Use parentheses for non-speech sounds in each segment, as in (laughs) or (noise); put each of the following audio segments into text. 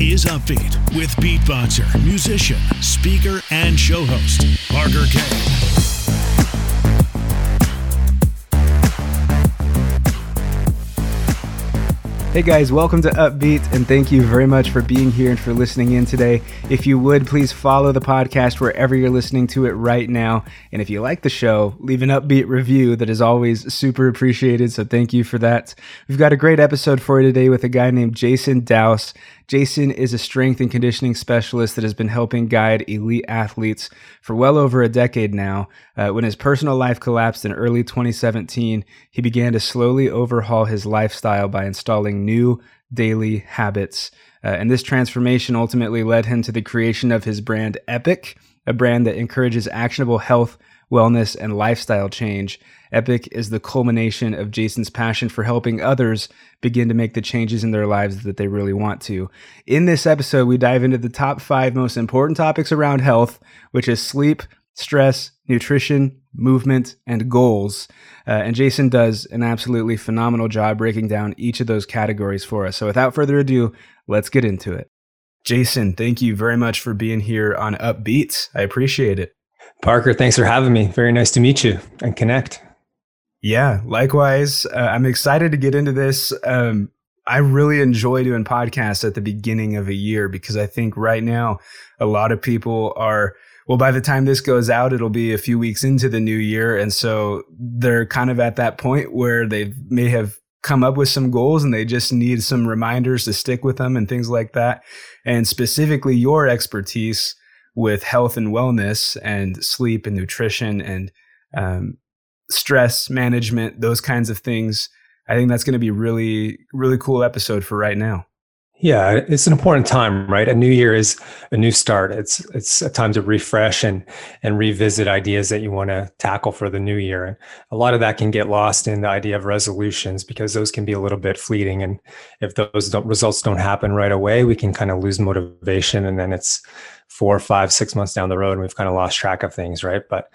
is Upbeat with beatboxer, musician, speaker, and show host, Parker Kane. Hey guys, welcome to Upbeat, and thank you very much for being here and for listening in today. If you would, please follow the podcast wherever you're listening to it right now. And if you like the show, leave an Upbeat review. That is always super appreciated. So thank you for that. We've got a great episode for you today with a guy named Jason Dowse. Jason is a strength and conditioning specialist that has been helping guide elite athletes for well over a decade now. Uh, when his personal life collapsed in early 2017, he began to slowly overhaul his lifestyle by installing new daily habits. Uh, and this transformation ultimately led him to the creation of his brand Epoch, a brand that encourages actionable health, wellness, and lifestyle change. Epoch is the culmination of Jason's passion for helping others begin to make the changes in their lives that they really want to. In this episode, we dive into the top five most important topics around health, which is sleep, stress, nutrition, movement, and goals. Uh, and Jason does an absolutely phenomenal job breaking down each of those categories for us. So without further ado, let's get into it. Jason, thank you very much for being here on Upbeats. I appreciate it. Parker, thanks for having me. Very nice to meet you and connect. Yeah, likewise. Uh, I'm excited to get into this. Um, I really enjoy doing podcasts at the beginning of a year because I think right now a lot of people are well by the time this goes out it'll be a few weeks into the new year and so they're kind of at that point where they may have come up with some goals and they just need some reminders to stick with them and things like that and specifically your expertise with health and wellness and sleep and nutrition and um, stress management, those kinds of things. I think that's going to be really, really cool episode for right now. Yeah, it's an important time, right? A new year is a new start. It's it's a time to refresh and and revisit ideas that you want to tackle for the new year. And a lot of that can get lost in the idea of resolutions because those can be a little bit fleeting. And if those don't, results don't happen right away, we can kind of lose motivation, and then it's four, five, six months down the road, and we've kind of lost track of things, right? But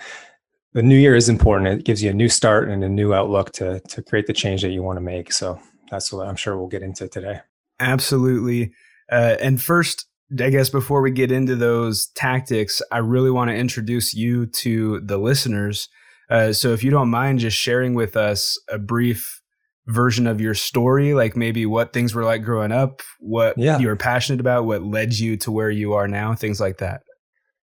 the new year is important. It gives you a new start and a new outlook to to create the change that you want to make. So that's what I'm sure we'll get into today. Absolutely. Uh, and first, I guess before we get into those tactics, I really want to introduce you to the listeners. Uh, so if you don't mind just sharing with us a brief version of your story, like maybe what things were like growing up, what yeah. you were passionate about, what led you to where you are now, things like that.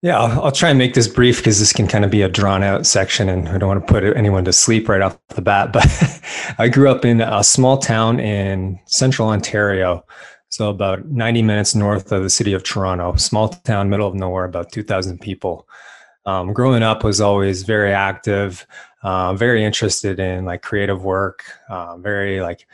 Yeah, I'll, I'll, try and make this brief because this can kind of be a drawn out section and I don't want to put anyone to sleep right off the bat. But (laughs) I grew up in a small town in central Ontario. So about 90 minutes north of the city of Toronto, small town, middle of nowhere, about 2,000 people. Um, growing up was always very active, uh, very interested in like creative work, uh, very like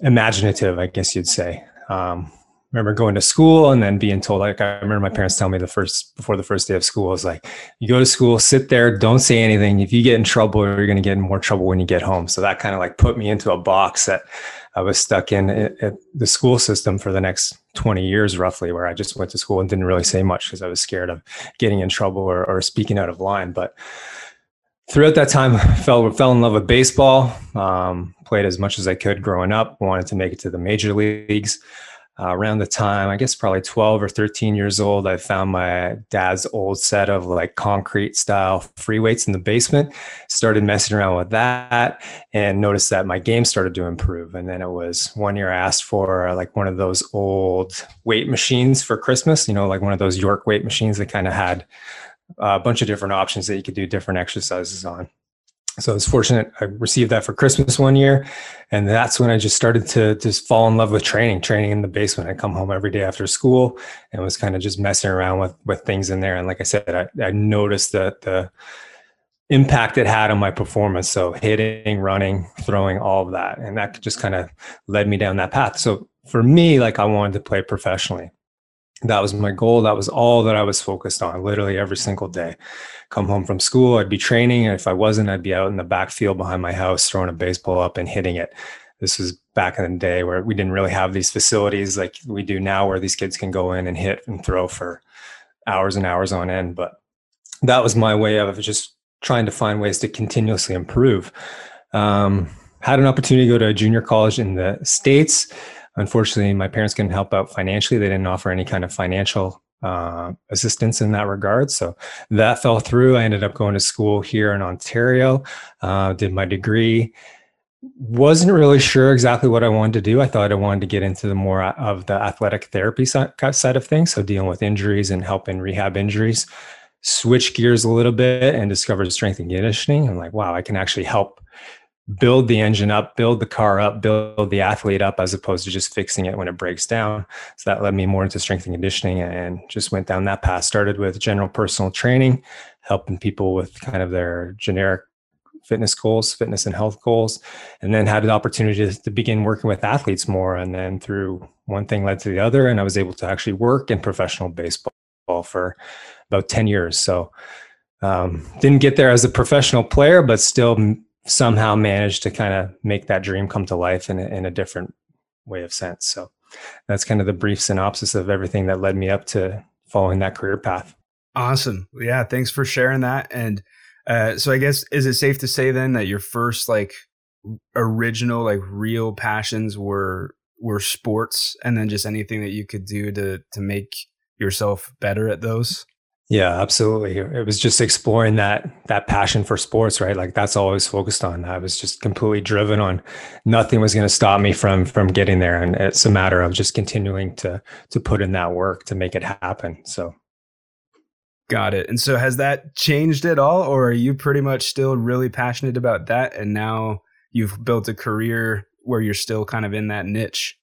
imaginative, I guess you'd say. Um, remember going to school and then being told like i remember my parents telling me the first before the first day of school was like you go to school sit there don't say anything. If you get in trouble you're going to get in more trouble when you get home. So that kind of like put me into a box that i was stuck in at the school system for the next 20 years roughly where i just went to school and didn't really say much because i was scared of getting in trouble or, or speaking out of line. But throughout that time fell fell in love with baseball um, played as much as i could growing up wanted to make it to the major leagues uh, around the time, I guess probably 12 or 13 years old, I found my dad's old set of like concrete style free weights in the basement. Started messing around with that and noticed that my game started to improve. And then it was one year I asked for like one of those old weight machines for Christmas, you know, like one of those York weight machines that kind of had a bunch of different options that you could do different exercises on so I was fortunate. I received that for Christmas one year, and that's when I just started to just fall in love with training. Training in the basement. I come home every day after school and was kind of just messing around with with things in there. And like I said, I, I noticed that the impact it had on my performance. So hitting, running, throwing, all of that, and that just kind of led me down that path. So for me, like I wanted to play professionally that was my goal. That was all that i was focused on literally every single day. Come home from school i'd be training and if i wasn't i'd be out in the backfield behind my house throwing a baseball up and hitting it. This was back in the day where we didn't really have these facilities like we do now where these kids can go in and hit and throw for hours and hours on end but that was my way of just trying to find ways to continuously improve. Um, had an opportunity to go to a junior college in the states unfortunately, my parents couldn't help out financially. They didn't offer any kind of financial uh, assistance in that regard. So that fell through. I ended up going to school here in Ontario, uh, did my degree. Wasn't really sure exactly what I wanted to do. I thought I wanted to get into the more of the athletic therapy side of things, so dealing with injuries and helping rehab injuries. Switch gears a little bit and discovered strength and conditioning. I'm like, wow, I can actually help build the engine up, build the car up, build the athlete up, as opposed to just fixing it when it breaks down. So that led me more into strength and conditioning and just went down that path. Started with general personal training, helping people with kind of their generic fitness goals, fitness and health goals, and then had an opportunity to, to begin working with athletes more. And then through one thing led to the other, and I was able to actually work in professional baseball for about 10 years. So um, didn't get there as a professional player, but still somehow managed to kind of make that dream come to life in a, in a different way of sense. So that's kind of the brief synopsis of everything that led me up to following that career path. Awesome. Yeah. Thanks for sharing that. And uh, so I guess, is it safe to say then that your first like original, like real passions were, were sports and then just anything that you could do to, to make yourself better at those? Yeah, absolutely. It was just exploring that that passion for sports, right? Like that's all I was focused on. I was just completely driven on nothing was going to stop me from from getting there and it's a matter of just continuing to to put in that work to make it happen. So Got it. And so has that changed at all or are you pretty much still really passionate about that and now you've built a career where you're still kind of in that niche?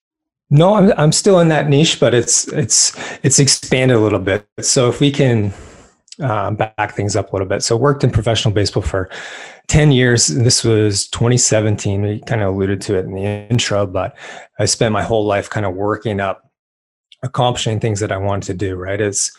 No, I'm I'm still in that niche, but it's it's it's expanded a little bit. So if we can uh, back things up a little bit, so worked in professional baseball for ten years. This was 2017. We kind of alluded to it in the intro, but I spent my whole life kind of working up, accomplishing things that I wanted to do. Right, it's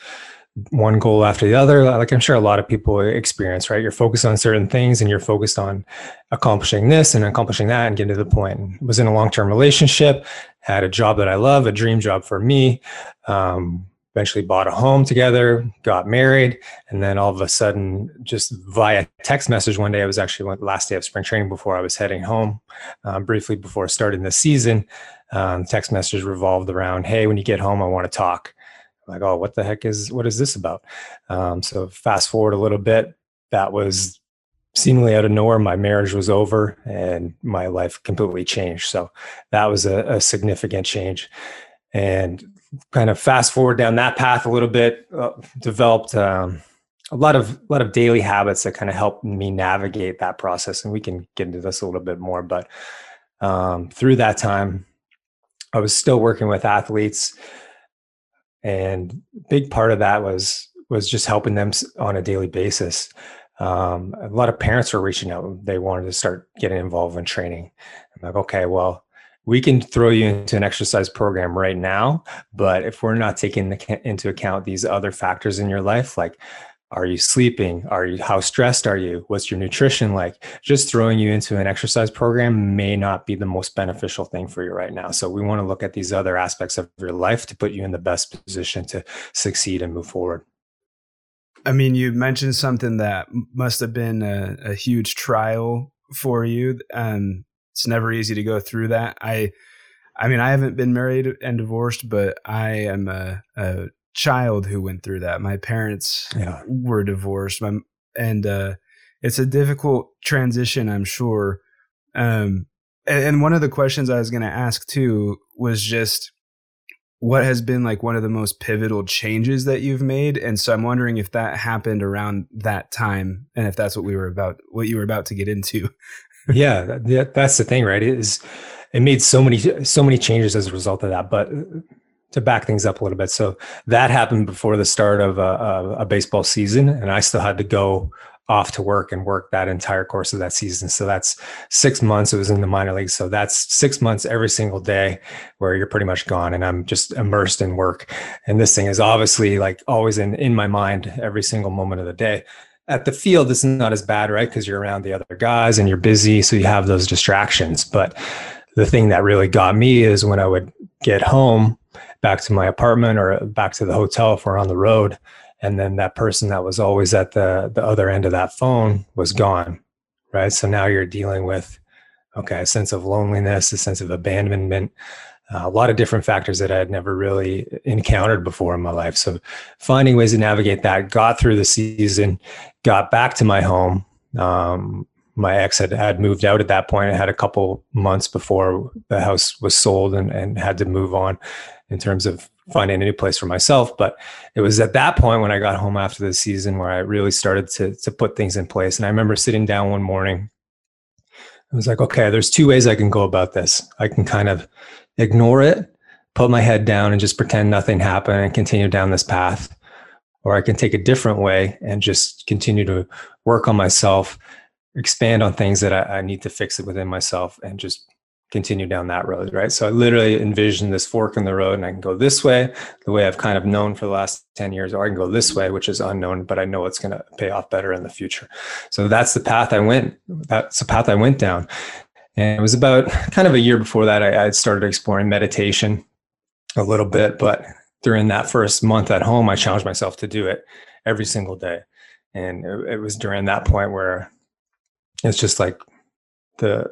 one goal after the other. Like i'm sure a lot of people experience right? You're focused on certain things and you're focused on accomplishing this and accomplishing that and getting to the point. Was in a long-term relationship had a job that i love a dream job for me um, eventually bought a home together got married and then all of a sudden just via text message one day i was actually the last day of spring training before i was heading home um, briefly before starting the season um, text message revolved around hey when you get home i want to talk like, oh, what the heck is what is this about? Um, so fast forward a little bit, that was seemingly out of nowhere. My marriage was over, and my life completely changed. So that was a, a significant change, and kind of fast forward down that path a little bit, uh, developed. Um, a lot of a lot of daily habits that kind of help me navigate that process and we can get into this a little bit more but um, through that time i was still working with athletes and big part of that was was just helping them on a daily basis. Um, a lot of parents were reaching out. They wanted to start getting involved in training. I'm like okay well we can throw you into an exercise program right now but if we're not taking into account these other factors in your life like are you sleeping? Are you how stressed are you? What's your nutrition like? Just throwing you into an exercise program may not be the most beneficial thing for you right now. So we want to look at these other aspects of your life to put you in the best position to succeed and move forward. I mean you mentioned something that must have been a, a huge trial for you and it's never easy to go through that. I I mean, I haven't been married and divorced, but I am a, a child who went through that. My parents yeah. were divorced, my, and uh, it's a difficult transition, I'm sure. Um, and, and one of the questions I was going to ask too was just what has been like one of the most pivotal changes that you've made and so i'm wondering if that happened around that time and if that's what we were about what you were about to get into (laughs) yeah that, that's the thing right it is it made so many so many changes as a result of that but to back things up a little bit. So that happened before the start of a, a, baseball season, and I still had to go off to work and work that entire course of that season. So that's six months. It was in the minor leagues. So that's six months every single day where you're pretty much gone, and I'm just immersed in work. And this thing is obviously like always in in my mind every single moment of the day. At the field, this is not as bad, right? Because you're around the other guys and you're busy, so you have those distractions. But the thing that really got me is when I would get home back to my apartment or back to the hotel if we're on the road. And then that person that was always at the, the other end of that phone was gone. Right. So now you're dealing with, okay, a sense of loneliness, a sense of abandonment, uh, a lot of different factors that I had never really encountered before in my life. So finding ways to navigate that, got through the season, got back to my home. Um, my ex had, had moved out at that point. I had a couple months before the house was sold and, and had to move on in terms of finding a new place for myself. But it was at that point when I got home after the season where I really started to, to put things in place. And I remember sitting down one morning. I was like, okay, there's two ways I can go about this. I can kind of ignore it, put my head down and just pretend nothing happened and continue down this path. Or I can take a different way and just continue to work on myself, expand on things that I, I need to fix it within myself and just continue down that road, right? So I literally envision this fork in the road and I can go this way, the way I've kind of known for the last 10 years, or I can go this way, which is unknown, but I know it's going to pay off better in the future. So that's the path I went, that's the path I went down. And it was about kind of a year before that, I, I started exploring meditation a little bit, but during that first month at home, I challenged myself to do it every single day. And it, it was during that point where it's just like the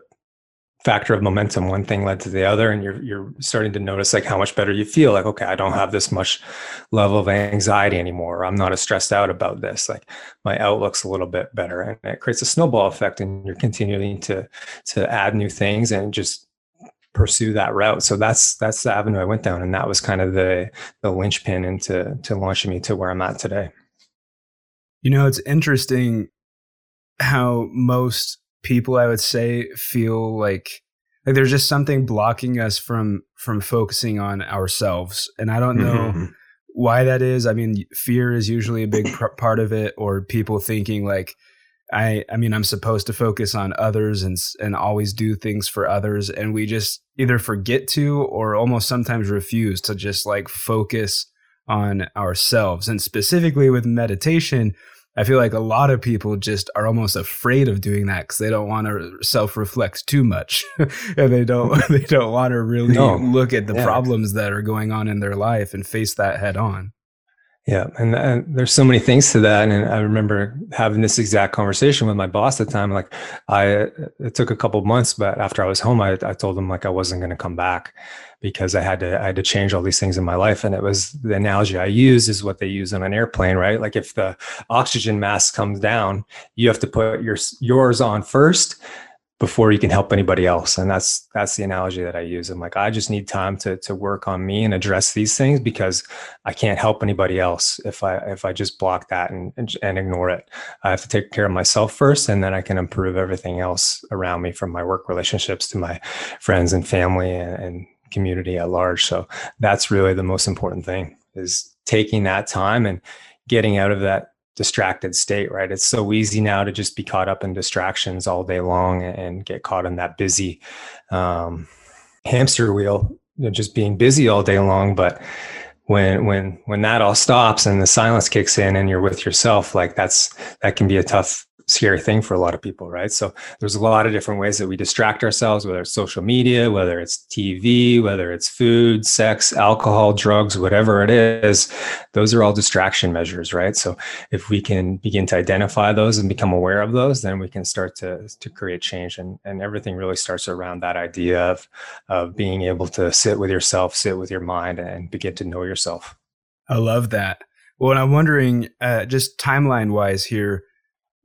factor of momentum one thing led to the other and you're you're starting to notice like how much better you feel like okay I don't have this much level of anxiety anymore. I'm not as stressed out about this. Like my outlook's a little bit better. And it creates a snowball effect and you're continuing to to add new things and just pursue that route. So that's that's the avenue I went down and that was kind of the the linchpin into to launching me to where I'm at today. You know it's interesting how most people I would say feel like like there's just something blocking us from from focusing on ourselves and I don't know mm-hmm. why that is. I mean, fear is usually a big (laughs) pr- part of it or people thinking like I I mean, I'm supposed to focus on others and and always do things for others and we just either forget to or almost sometimes refuse to just like focus on ourselves. And specifically with meditation, I feel like a lot of people just are almost afraid of doing that because they don't want to self-reflect too much, (laughs) and they don't (laughs) they don't want to really no. look at the yeah. problems that are going on in their life and face that head on. Yeah, and, and, there's so many things to that. And I remember having this exact conversation with my boss at the time. Like, I it took a couple months, but after I was home, I, I told him like I wasn't going to come back because I had to I had to change all these things in my life. And it was the analogy I use is what they use on an airplane, right? Like if the oxygen mask comes down, you have to put your yours on first before you can help anybody else. And that's that's the analogy that i use. I'm like i just need time to to work on me and address these things because i can't help anybody else if i if i just block that and and ignore it. I have to take care of myself first and then i can improve everything else around me from my work relationships to my friends and family and, and community at large. So that's really the most important thing is taking that time and getting out of that distracted state, right? It's so easy now to just be caught up in distractions all day long and get caught in that busy um, hamster wheel, you know, just being busy all day long. But when when when that all stops and the silence kicks in and you're with yourself, like that's that can be a tough scary thing for a lot of people, right? So there's a lot of different ways that we distract ourselves, whether it's social media, whether it's TV, whether it's food, sex, alcohol, drugs, whatever it is. Those are all distraction measures, right? So if we can begin to identify those and become aware of those, then we can start to, to create change. And, and everything really starts around that idea of, of being able to sit with yourself, sit with your mind, and begin to know yourself. I love that. Well, I'm wondering, uh, just timeline wise here,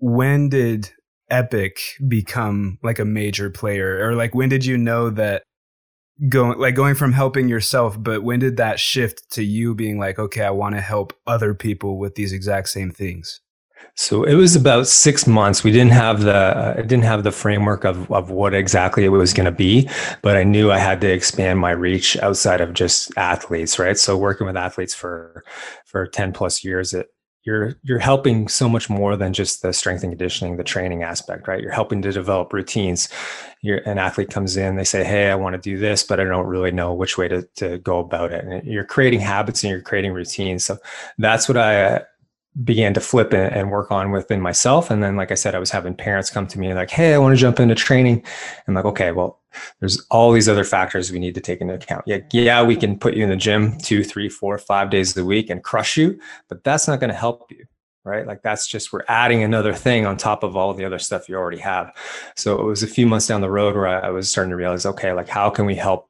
when did Epoch become like a major player, or like when did you know that going like going from helping yourself, but when did that shift to you being like, okay, I want to help other people with these exact same things? So it was about six months. We didn't have the uh, I didn't have the framework of of what exactly it was going to be, but I knew I had to expand my reach outside of just athletes, right? So working with athletes for for ten plus years, it you're you're helping so much more than just the strength and conditioning the training aspect right you're helping to develop routines you're, an athlete comes in they say hey i want to do this but i don't really know which way to, to go about it and you're creating habits and you're creating routines so that's what i uh, began to flip and work on within myself. And then, like I said, I was having parents come to me and like, Hey, I want to jump into training. I'm like, okay, well, there's all these other factors we need to take into account. Yeah, yeah, we can put you in the gym two, three, four, five days a week and crush you, but that's not going to help you. Right. Like that's just, we're adding another thing on top of all the other stuff you already have. So it was a few months down the road where I, I was starting to realize, okay, like how can we help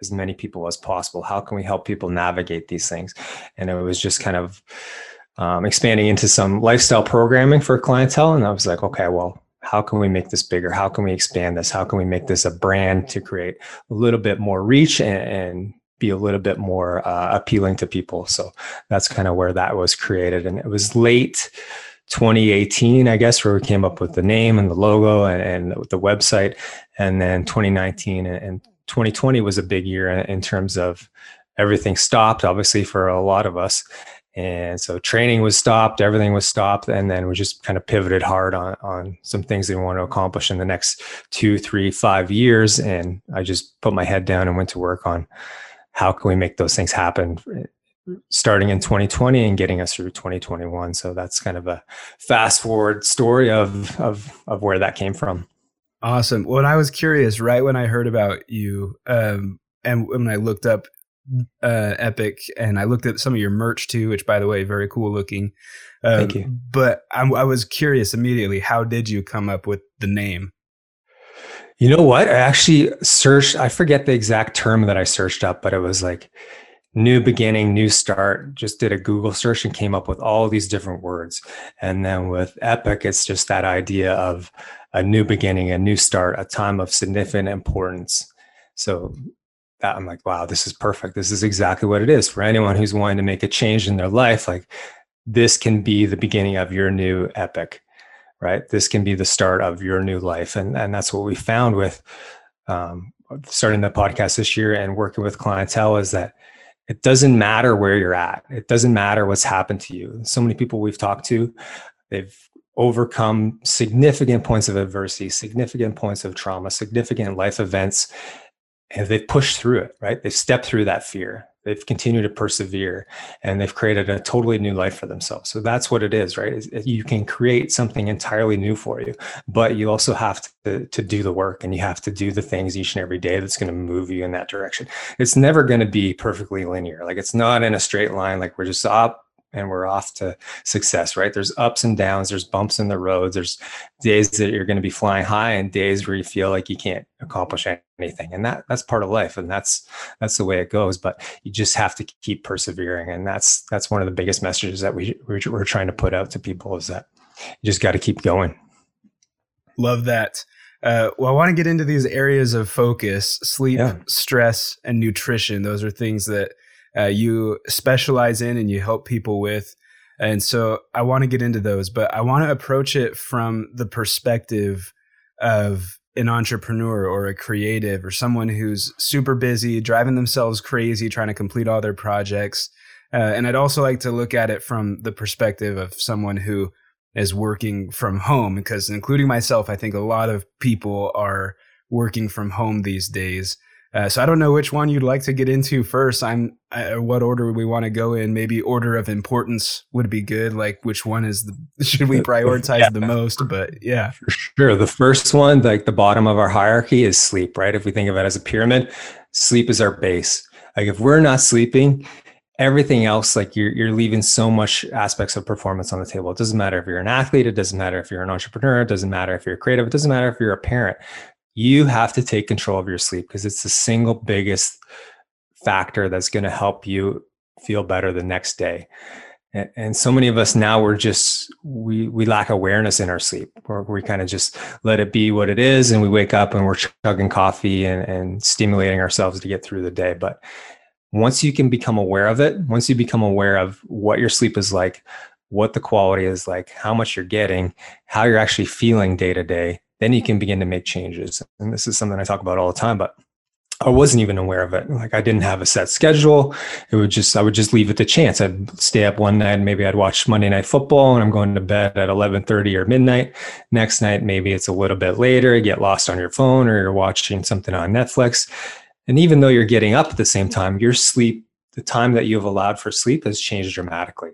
as many people as possible? How can we help people navigate these things? And it was just kind of um, expanding into some lifestyle programming for clientele. And I was like, okay, well, how can we make this bigger? How can we expand this? How can we make this a brand to create a little bit more reach and, and be a little bit more uh, appealing to people? So that's kind of where that was created. And it was late 2018, I guess, where we came up with the name and the logo and, and the website. And then 2019 and 2020 was a big year in terms of everything stopped, obviously, for a lot of us. And so training was stopped, everything was stopped. And then we just kind of pivoted hard on, on some things that we want to accomplish in the next two, three, five years. And I just put my head down and went to work on how can we make those things happen starting in 2020 and getting us through 2021. So that's kind of a fast forward story of, of, of where that came from. Awesome. Well, I was curious right when I heard about you, um, and when I looked up uh, Epoch, and I looked at some of your merch too, which, by the way, very cool looking. Um, Thank you. But I, I was curious immediately. How did you come up with the name? You know what? I actually searched. I forget the exact term that I searched up, but it was like new beginning, new start. Just did a Google search and came up with all these different words. And then with Epoch, it's just that idea of a new beginning, a new start, a time of significant importance. So that I'm like, wow, this is perfect. This is exactly what it is for anyone who's wanting to make a change in their life. Like, this can be the beginning of your new epoch, right? This can be the start of your new life. And, and that's what we found with um, starting the podcast this year and working with clientele is that it doesn't matter where you're at. It doesn't matter what's happened to you. So many people we've talked to, they've overcome significant points of adversity, significant points of trauma, significant life events, and they've pushed through it, right? They've stepped through that fear. They've continued to persevere and they've created a totally new life for themselves. So that's what it is, right? You can create something entirely new for you, but you also have to, to do the work and you have to do the things each and every day that's going to move you in that direction. It's never going to be perfectly linear. Like it's not in a straight line, like we're just up and we're off to success, right? There's ups and downs, there's bumps in the roads, there's days that you're going to be flying high and days where you feel like you can't accomplish anything. And that that's part of life and that's that's the way it goes, but you just have to keep persevering and that's that's one of the biggest messages that we we're trying to put out to people is that you just got to keep going. Love that. Uh, well, I want to get into these areas of focus: sleep, yeah. stress, and nutrition. Those are things that uh, you specialize in and you help people with. And so I want to get into those, but I want to approach it from the perspective of an entrepreneur or a creative or someone who's super busy, driving themselves crazy, trying to complete all their projects. Uh, and I'd also like to look at it from the perspective of someone who is working from home, because including myself, I think a lot of people are working from home these days. Uh, so I don't know which one you'd like to get into first. I'm uh, what order would we want to go in. Maybe order of importance would be good. Like which one is the (laughs) should we prioritize (laughs) yeah. the most? But yeah, for sure. The first one, like the bottom of our hierarchy, is sleep. Right? If we think of it as a pyramid, sleep is our base. Like if we're not sleeping, everything else like you're you're leaving so much aspects of performance on the table. It doesn't matter if you're an athlete, it doesn't matter if you're an entrepreneur, it doesn't matter if you're creative, it doesn't matter if you're a parent you have to take control of your sleep because it's the single biggest factor that's going to help you feel better the next day. And, and, so many of us now we're just we we lack awareness in our sleep. Or we kind of just let it be what it is and we wake up and we're chugging coffee and, and stimulating ourselves to get through the day. But once you can become aware of it once you become aware of what your sleep is like what the quality is like how much you're getting how you're actually feeling day to day then you can begin to make changes. And this is something I talk about all the time, but I wasn't even aware of it. Like I didn't have a set schedule. It would just I would just leave it to chance. I'd stay up one night and maybe I'd watch Monday night football and I'm going to bed at 11:30 or midnight. Next night maybe it's a little bit later, you get lost on your phone or you're watching something on Netflix. And even though you're getting up at the same time, your sleep, the time that you've allowed for sleep has changed dramatically.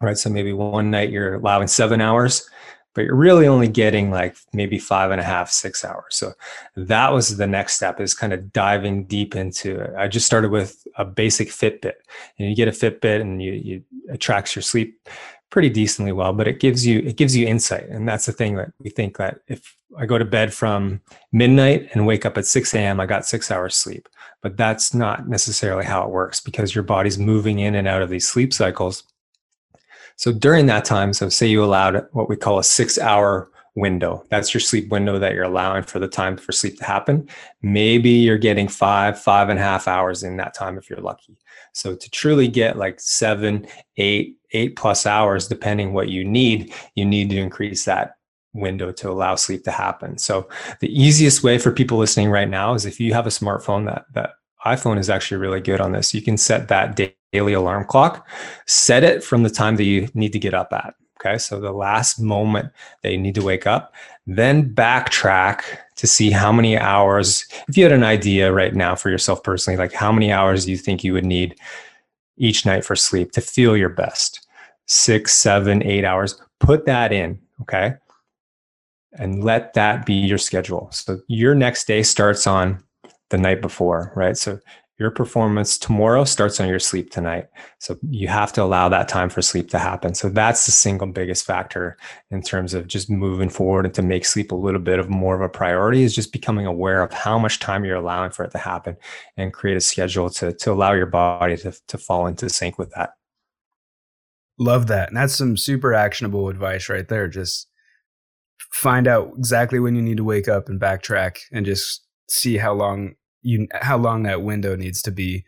All right. So maybe one night you're allowing seven hours but you're really only getting like maybe five and a half, six hours. So that was the next step is kind of diving deep into it. I just started with a basic Fitbit and you get a Fitbit and you, you it tracks your sleep pretty decently well, but it gives you it gives you insight. And that's the thing that we think that if I go to bed from midnight and wake up at 6 a.m., I got six hours sleep. But that's not necessarily how it works because your body's moving in and out of these sleep cycles. So during that time, so say you allowed what we call a six hour window. That's your sleep window that you're allowing for the time for sleep to happen. Maybe you're getting five, five and a half hours in that time if you're lucky. So to truly get like seven, eight, eight plus hours, depending what you need, you need to increase that window to allow sleep to happen. So the easiest way for people listening right now is if you have a smartphone that that iPhone is actually really good on this. You can set that daily alarm clock, set it from the time that you need to get up at. Okay. So the last moment that you need to wake up, then backtrack to see how many hours, if you had an idea right now for yourself personally, like how many hours do you think you would need each night for sleep to feel your best six, seven, eight hours, put that in. Okay. And let that be your schedule. So your next day starts on the night before, right? So your performance tomorrow starts on your sleep tonight. So you have to allow that time for sleep to happen. So that's the single biggest factor in terms of just moving forward and to make sleep a little bit of more of a priority is just becoming aware of how much time you're allowing for it to happen and create a schedule to, to allow your body to, to fall into sync with that. Love that. And that's some super actionable advice right there. Just find out exactly when you need to wake up and backtrack and just see how long you how long that window needs to be.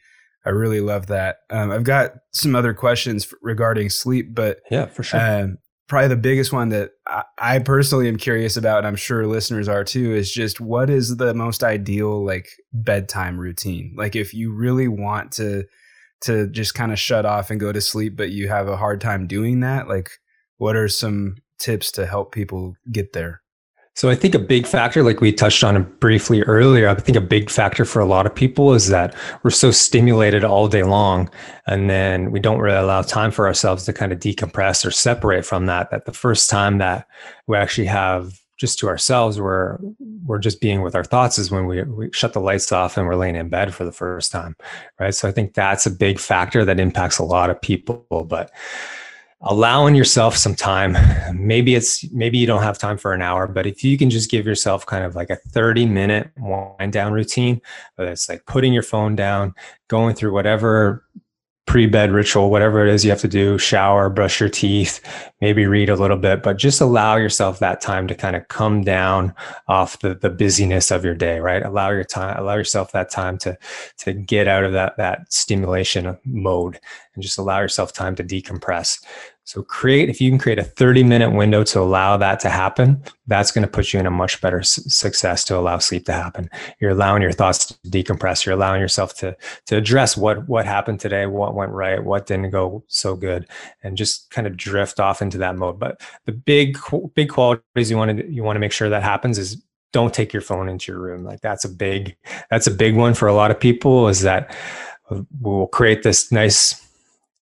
I really love that. Um, I've got some other questions regarding sleep, but yeah, for sure. Um, probably the biggest one that I, I, personally am curious about, and I'm sure listeners are too, is just what is the most ideal like bedtime routine? Like if you really want to to just kind of shut off and go to sleep, but you have a hard time doing that, like what are some tips to help people get there? So I think a big factor, like we touched on briefly earlier, I think a big factor for a lot of people is that we're so stimulated all day long, and then we don't really allow time for ourselves to kind of decompress or separate from that. That the first time that we actually have just to ourselves, we're we're just being with our thoughts is when we, we shut the lights off and we're laying in bed for the first time, right? So I think that's a big factor that impacts a lot of people, but allowing yourself some time. Maybe it's maybe you don't have time for an hour but if you can just give yourself kind of like a 30 minute wind down routine whether it's like putting your phone down going through whatever pre-bed ritual whatever it is you have to do shower brush your teeth maybe read a little bit but just allow yourself that time to kind of come down off the, the busyness of your day right? Allow your time allow yourself that time to to get out of that that stimulation mode and just allow yourself time to decompress so create, if you can create a 30 minute window to allow that to happen, that's going to put you in a much better success to allow sleep to happen. You're allowing your thoughts to decompress. You're allowing yourself to, to address what, what happened today, what went right, what didn't go so good, and just kind of drift off into that mode. But the big, big qualities you want to, you want to make sure that happens is don't take your phone into your room. Like that's a big, that's a big one for a lot of people is that uh, we'll create this nice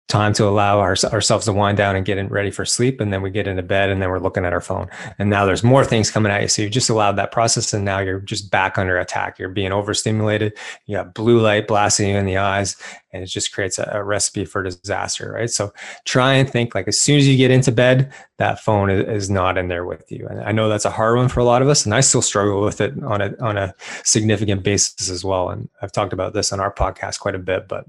time to allow our, ourselves to wind down and get in, ready for sleep and then we get into bed and then we're looking at our phone. And now there's more things coming at you. So you just allowed that process and now you're just back under attack. You're being overstimulated. You got blue light blasting you in the eyes and it just creates a, a recipe for disaster right? So try and think like as soon as you get into bed that phone is, is not in there with you. And i know that's a hard one for a lot of us and i still struggle with it on a on a significant basis as well. And i've talked about this on our podcast quite a bit but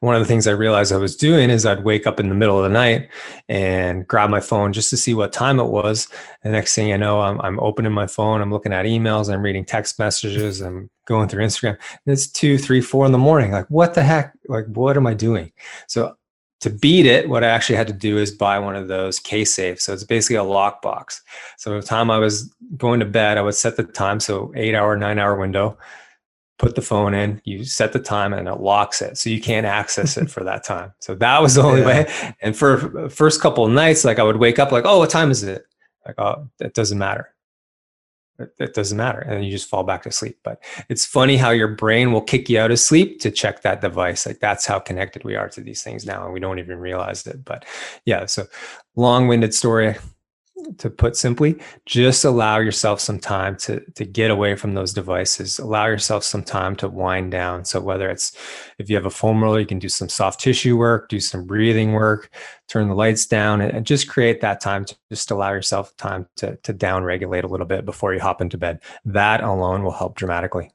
one of the things I realized I was doing is I'd wake up in the middle of the night and grab my phone just to see what time it was. The next thing I know, I'm, I'm opening my phone, I'm looking at emails, I'm reading text messages, I'm going through Instagram. And it's two, three, four in the morning. Like, what the heck? Like, what am I doing? So to beat it, what I actually had to do is buy one of those kSafes. So it's basically a lockbox. So the time I was going to bed, I would set the time, so eight hour, nine hour window put the phone in, you set the time and it locks it. So you can't access it for that time. So that was the only yeah. way. And for uh, first couple of nights, like I would wake up like, oh, what time is it? Like, oh, it doesn't matter. It, it doesn't matter. And you just fall back to sleep. But it's funny how your brain will kick you out of sleep to check that device. Like that's how connected we are to these things now. And we don't even realize it. But yeah, so long winded story to put simply, just allow yourself some time to to get away from those devices. Allow yourself some time to wind down. So whether it's if you have a foam roller, you can do some soft tissue work, do some breathing work, turn the lights down, and, and just create that time to just allow yourself time to to down regulate a little bit before you hop into bed. That alone will help dramatically.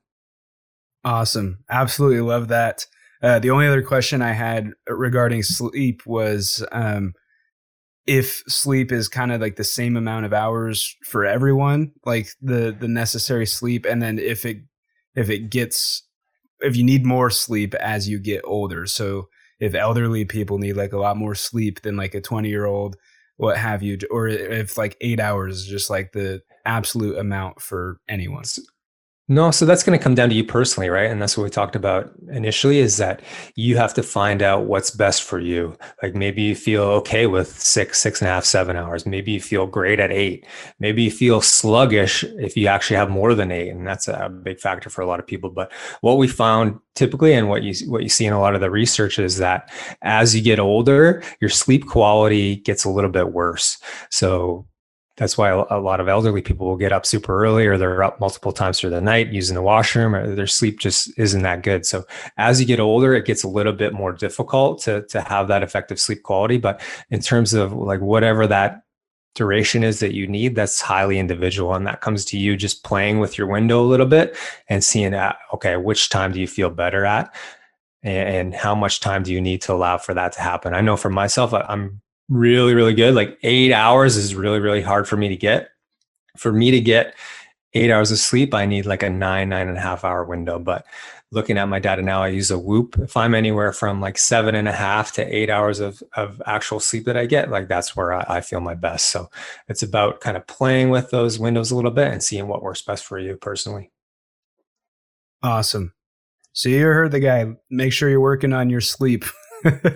Awesome. Absolutely love that. Uh, the only other question I had regarding sleep was um, if sleep is kind of like the same amount of hours for everyone, like the the necessary sleep, and then if it if it gets if you need more sleep as you get older. So if elderly people need like a lot more sleep than like a 20 year old, what have you, or if like eight hours is just like the absolute amount for anyone. No, so that's going to come down to you personally, right? And that's what we talked about initially is that you have to find out what's best for you. Like maybe you feel okay with six, six and a half, seven hours. Maybe you feel great at eight. Maybe you feel sluggish if you actually have more than eight. And that's a big factor for a lot of people. But what we found typically and what you what you see in a lot of the research is that as you get older, your sleep quality gets a little bit worse. So that's why a lot of elderly people will get up super early or they're up multiple times through the night using the washroom or their sleep just isn't that good. So as you get older, it gets a little bit more difficult to, to have that effective sleep quality. But in terms of like whatever that duration is that you need, that's highly individual. And that comes to you just playing with your window a little bit and seeing, uh, okay, which time do you feel better at? And how much time do you need to allow for that to happen? I know for myself, I'm really, really good. Like eight hours is really, really hard for me to get. For me to get eight hours of sleep, I need like a nine, nine and a half hour window. But looking at my data now, I use a whoop. If I'm anywhere from like seven and a half to eight hours of, of actual sleep that I get, like that's where I, I feel my best. So it's about kind of playing with those windows a little bit and seeing what works best for you personally. Awesome. So you heard the guy. Make sure you're working on your sleep. (laughs)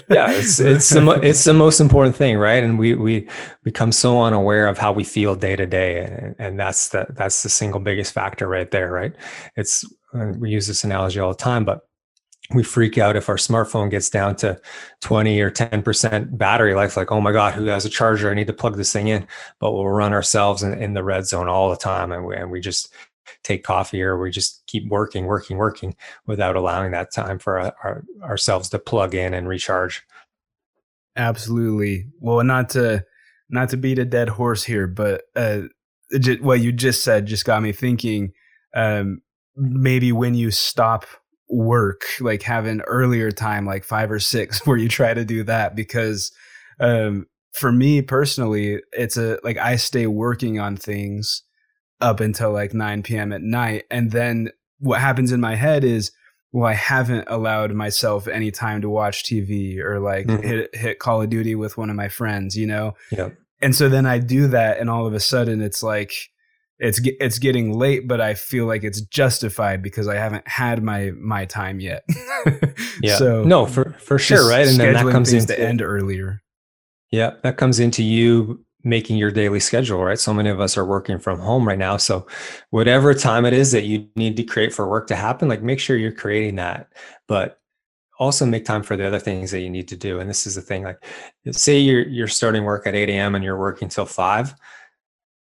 yeah, it's it's the (laughs) it's the most important thing, right? And we we become so unaware of how we feel day to day, and, and that's the that's the single biggest factor right there, right? It's we use this analogy all the time, but we freak out if our smartphone gets down to 20 or 10% battery life like oh my god who has a charger i need to plug this thing in but we'll run ourselves in, in the red zone all the time and we, and we just take coffee or we just keep working, working, working without allowing that time for our, our, ourselves to plug in and recharge. Absolutely. Well, not to not to beat a dead horse here, but uh, what you just said just got me thinking. Um, maybe when you stop work, like have an earlier time, like five or six, (laughs) where you try to do that, because um, for me personally, it's a like I stay working on things up until like 9 p.m. at night. And then what happens in my head is, well, I haven't allowed myself any time to watch TV or like mm-hmm. hit hit Call of Duty with one of my friends, you know. Yeah. And so then I do that, and all of a sudden it's like it's it's getting late, but I feel like it's justified because I haven't had my my time yet. (laughs) yeah. So no, for for sure, right? And then that comes into end earlier. Yeah, that comes into you making your daily schedule, right? So many of us are working from home right now. So whatever time it is that you need to create for work to happen, like make sure you're creating that. But also make time for the other things that you need to do. And this is the thing, like say you're you're starting work at 8 a.m. and you're working till five.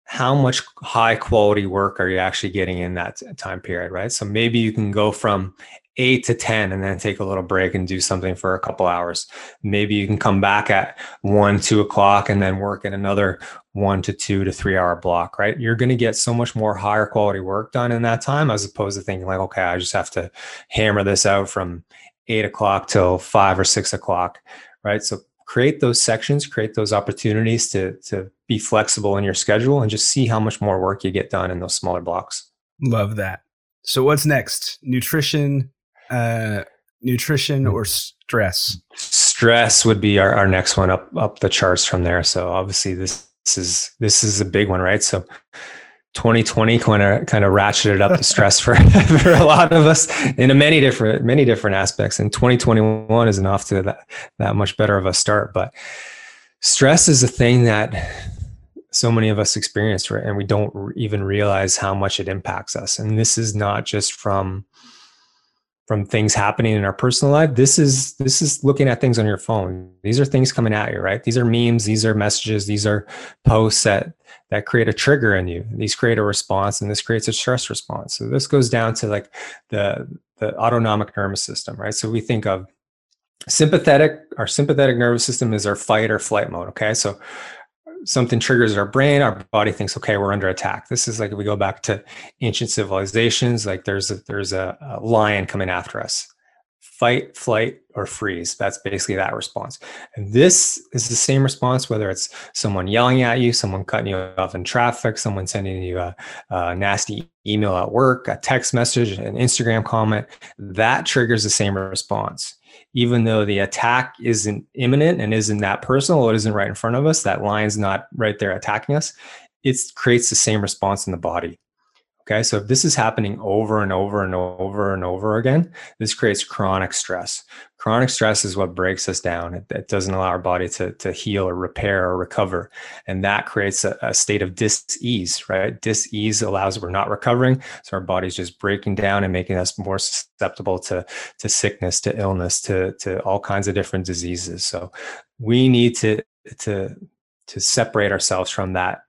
How much high quality work are you actually getting in that time period, right? So maybe you can go from eight to 10 and then take a little break and do something for a couple hours. Maybe you can come back at one, two o'clock and then work in another one to two to three hour block, right? You're going to get so much more higher quality work done in that time as opposed to thinking like, okay, I just have to hammer this out from eight o'clock till five or six o'clock, right? So create those sections, create those opportunities to, to be flexible in your schedule and just see how much more work you get done in those smaller blocks. Love that. So what's next? Nutrition, uh, nutrition or stress? Stress would be our, our next one up up the charts from there. So obviously this, this is this is a big one, right? So 2020 kind of kind of ratcheted up the (laughs) stress for (laughs) for a lot of us in a many different many different aspects. And 2021 isn't off to that that much better of a start. But stress is a thing that so many of us experience, right? And we don't even realize how much it impacts us. And this is not just from from things happening in our personal life this is this is looking at things on your phone. These are things coming at you right? These are memes these are messages these are posts that that create a trigger in you. These create a response and this creates a stress response. So this goes down to like the the autonomic nervous system right? So we think of sympathetic our sympathetic nervous system is our fight or flight mode okay? So something triggers our brain our body thinks okay we're under attack. This is like if we go back to ancient civilizations like there's a there's a, a lion coming after us. Fight flight or freeze. That's basically that response. And this is the same response whether it's someone yelling at you someone cutting you off in traffic someone sending you a, a nasty email at work a text message an instagram comment that triggers the same response even though the attack isn't imminent and isn't that personal, or it isn't right in front of us, that lion's not right there attacking us, it creates the same response in the body. Okay, so if this is happening over and over and over and over again, this creates chronic stress. Chronic stress is what breaks us down. It, it doesn't allow our body to, to heal or repair or recover. And that creates a, a state of dis-ease, right? Dis-ease allows we're not recovering. So our body's just breaking down and making us more susceptible to, to sickness, to illness, to, to all kinds of different diseases. So we need to, to, to separate ourselves from that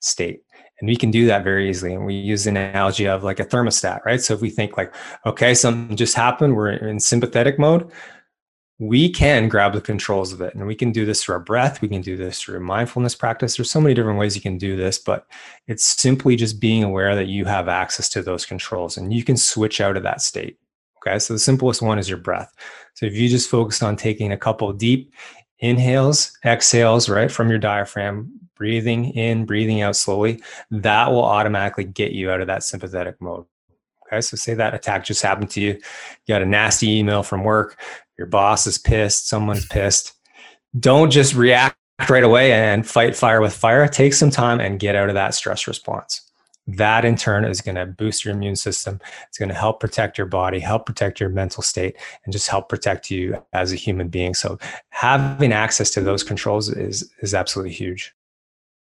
state and we can do that very easily. And we use the analogy of like a thermostat, right? So if we think like, okay, something just happened, we're in sympathetic mode, we can grab the controls of it. And we can do this through our breath. We can do this through mindfulness practice. There's so many different ways you can do this, but it's simply just being aware that you have access to those controls and you can switch out of that state. Okay. So the simplest one is your breath. So if you just focused on taking a couple deep inhales, exhales, right, from your diaphragm, breathing in, breathing out slowly, that will automatically get you out of that sympathetic mode. Okay, so say that attack just happened to you. You got a nasty email from work, your boss is pissed, someone's pissed. Don't just react right away and fight fire with fire. Take some time and get out of that stress response. That in turn is going to boost your immune system. It's going to help protect your body, help protect your mental state, and just help protect you as a human being. So having access to those controls is is absolutely huge.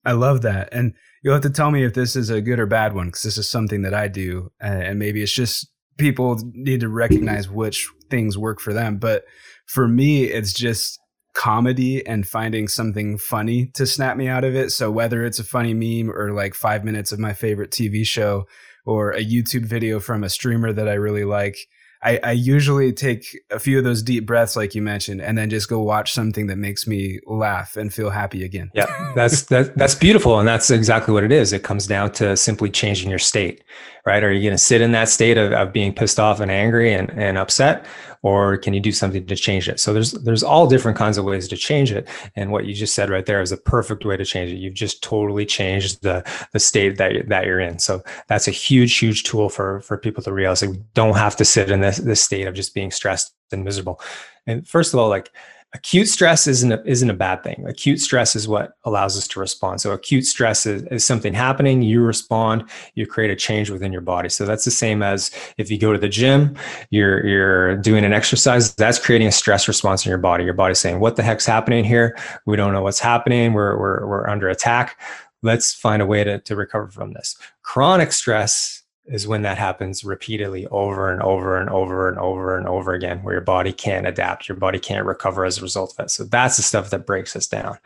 I love that. And you'll have to tell me if this is a good or bad one because this is something that I do. And maybe it's just people need to recognize which things work for them. But for me, it's just comedy and finding something funny to snap me out of it. So whether it's a funny meme or like five minutes of my favorite TV show or a YouTube video from a streamer that I really like, I, I usually take a few of those deep breaths, like you mentioned, and then just go watch something that makes me laugh and feel happy again. Yeah, that's that, that's beautiful, and that's exactly what it is. It comes down to simply changing your state, right? Are you going to sit in that state of, of being pissed off and angry and, and upset, or can you do something to change it? So there's there's all different kinds of ways to change it. And what you just said right there is a perfect way to change it. You've just totally changed the the state that, that you're in. So that's a huge huge tool for for people to realize that we don't have to sit in this this state of just being stressed and miserable. And first of all like acute stress isn't a, isn't a bad thing. Acute stress is what allows us to respond. So acute stress is, is something happening, you respond, you create a change within your body. So that's the same as if you go to the gym, you're you're doing an exercise, that's creating a stress response in your body. Your body's saying, "What the heck's happening here? We don't know what's happening. We're we're we're under attack. Let's find a way to to recover from this." Chronic stress is when that happens repeatedly over and over and over and over and over again, where your body can't adapt, your body can't recover as a result of it. So that's the stuff that breaks us down.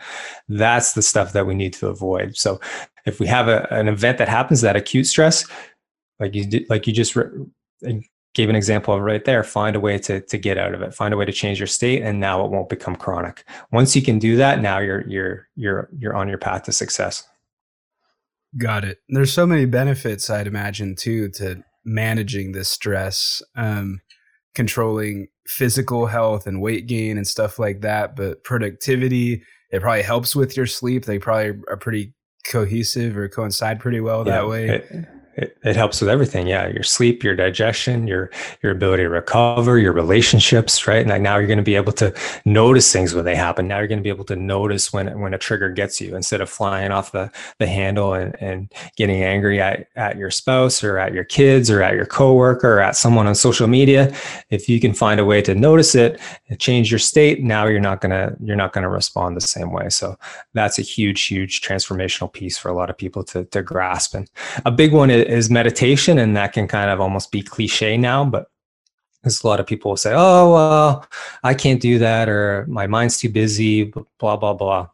That's the stuff that we need to avoid. So if we have a, an event that happens, that acute stress, like you did, like you just re- gave an example of right there, find a way to, to get out of it, find a way to change your state, and now it won't become chronic. Once you can do that, now you're you're you're you're on your path to success. Got it. There's so many benefits, I'd imagine, too, to managing this stress, um, controlling physical health and weight gain and stuff like that. But productivity, it probably helps with your sleep. They probably are pretty cohesive or coincide pretty well yeah, that way. It, it, it, helps with everything. Yeah, your sleep, your digestion, your your ability to recover, your relationships, right? Like now you're going to be able to notice things when they happen. Now you're going to be able to notice when when a trigger gets you instead of flying off the the handle and, and getting angry at, at your spouse or at your kids or at your coworker or at someone on social media. If you can find a way to notice it and change your state, now you're not gonna you're not gonna respond the same way. So that's a huge, huge transformational piece for a lot of people to to grasp. And a big one is is meditation and that can kind of almost be cliche now but there's a lot of people will say, oh, well, I can't do that, or my mind's too busy, blah, blah, blah.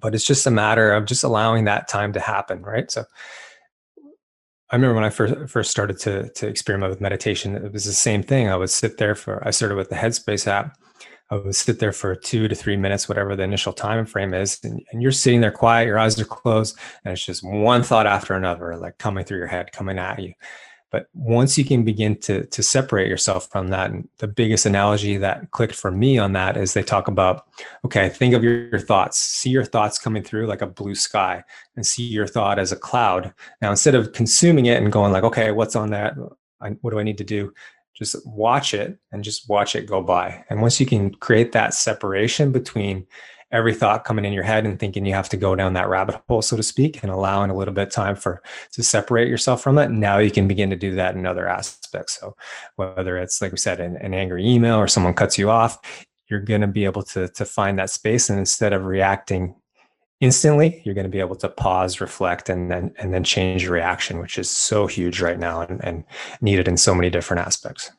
But it's just a matter of just allowing that time to happen, right? So I remember when I first first started to to experiment with meditation, it was the same thing. I would sit there for I started with the Headspace app. I would sit there for two to three minutes, whatever the initial time frame is, and, and you're sitting there quiet, your eyes are closed, and it's just one thought after another, like coming through your head, coming at you. But once you can begin to to separate yourself from that, and the biggest analogy that clicked for me on that is they talk about, okay, think of your, your thoughts, see your thoughts coming through like a blue sky, and see your thought as a cloud. Now, instead of consuming it and going like, okay, what's on that? I, what do I need to do? Just watch it and just watch it go by. And once you can create that separation between every thought coming in your head and thinking you have to go down that rabbit hole, so to speak, and allowing a little bit of time for to separate yourself from it. Now you can begin to do that in other aspects. So whether it's like we said, an, an angry email or someone cuts you off, you're going to be able to to find that space, and instead of reacting instantly, you're going to be able to pause, reflect, and then and then change your reaction, which is so huge right now and, and needed in so many different aspects.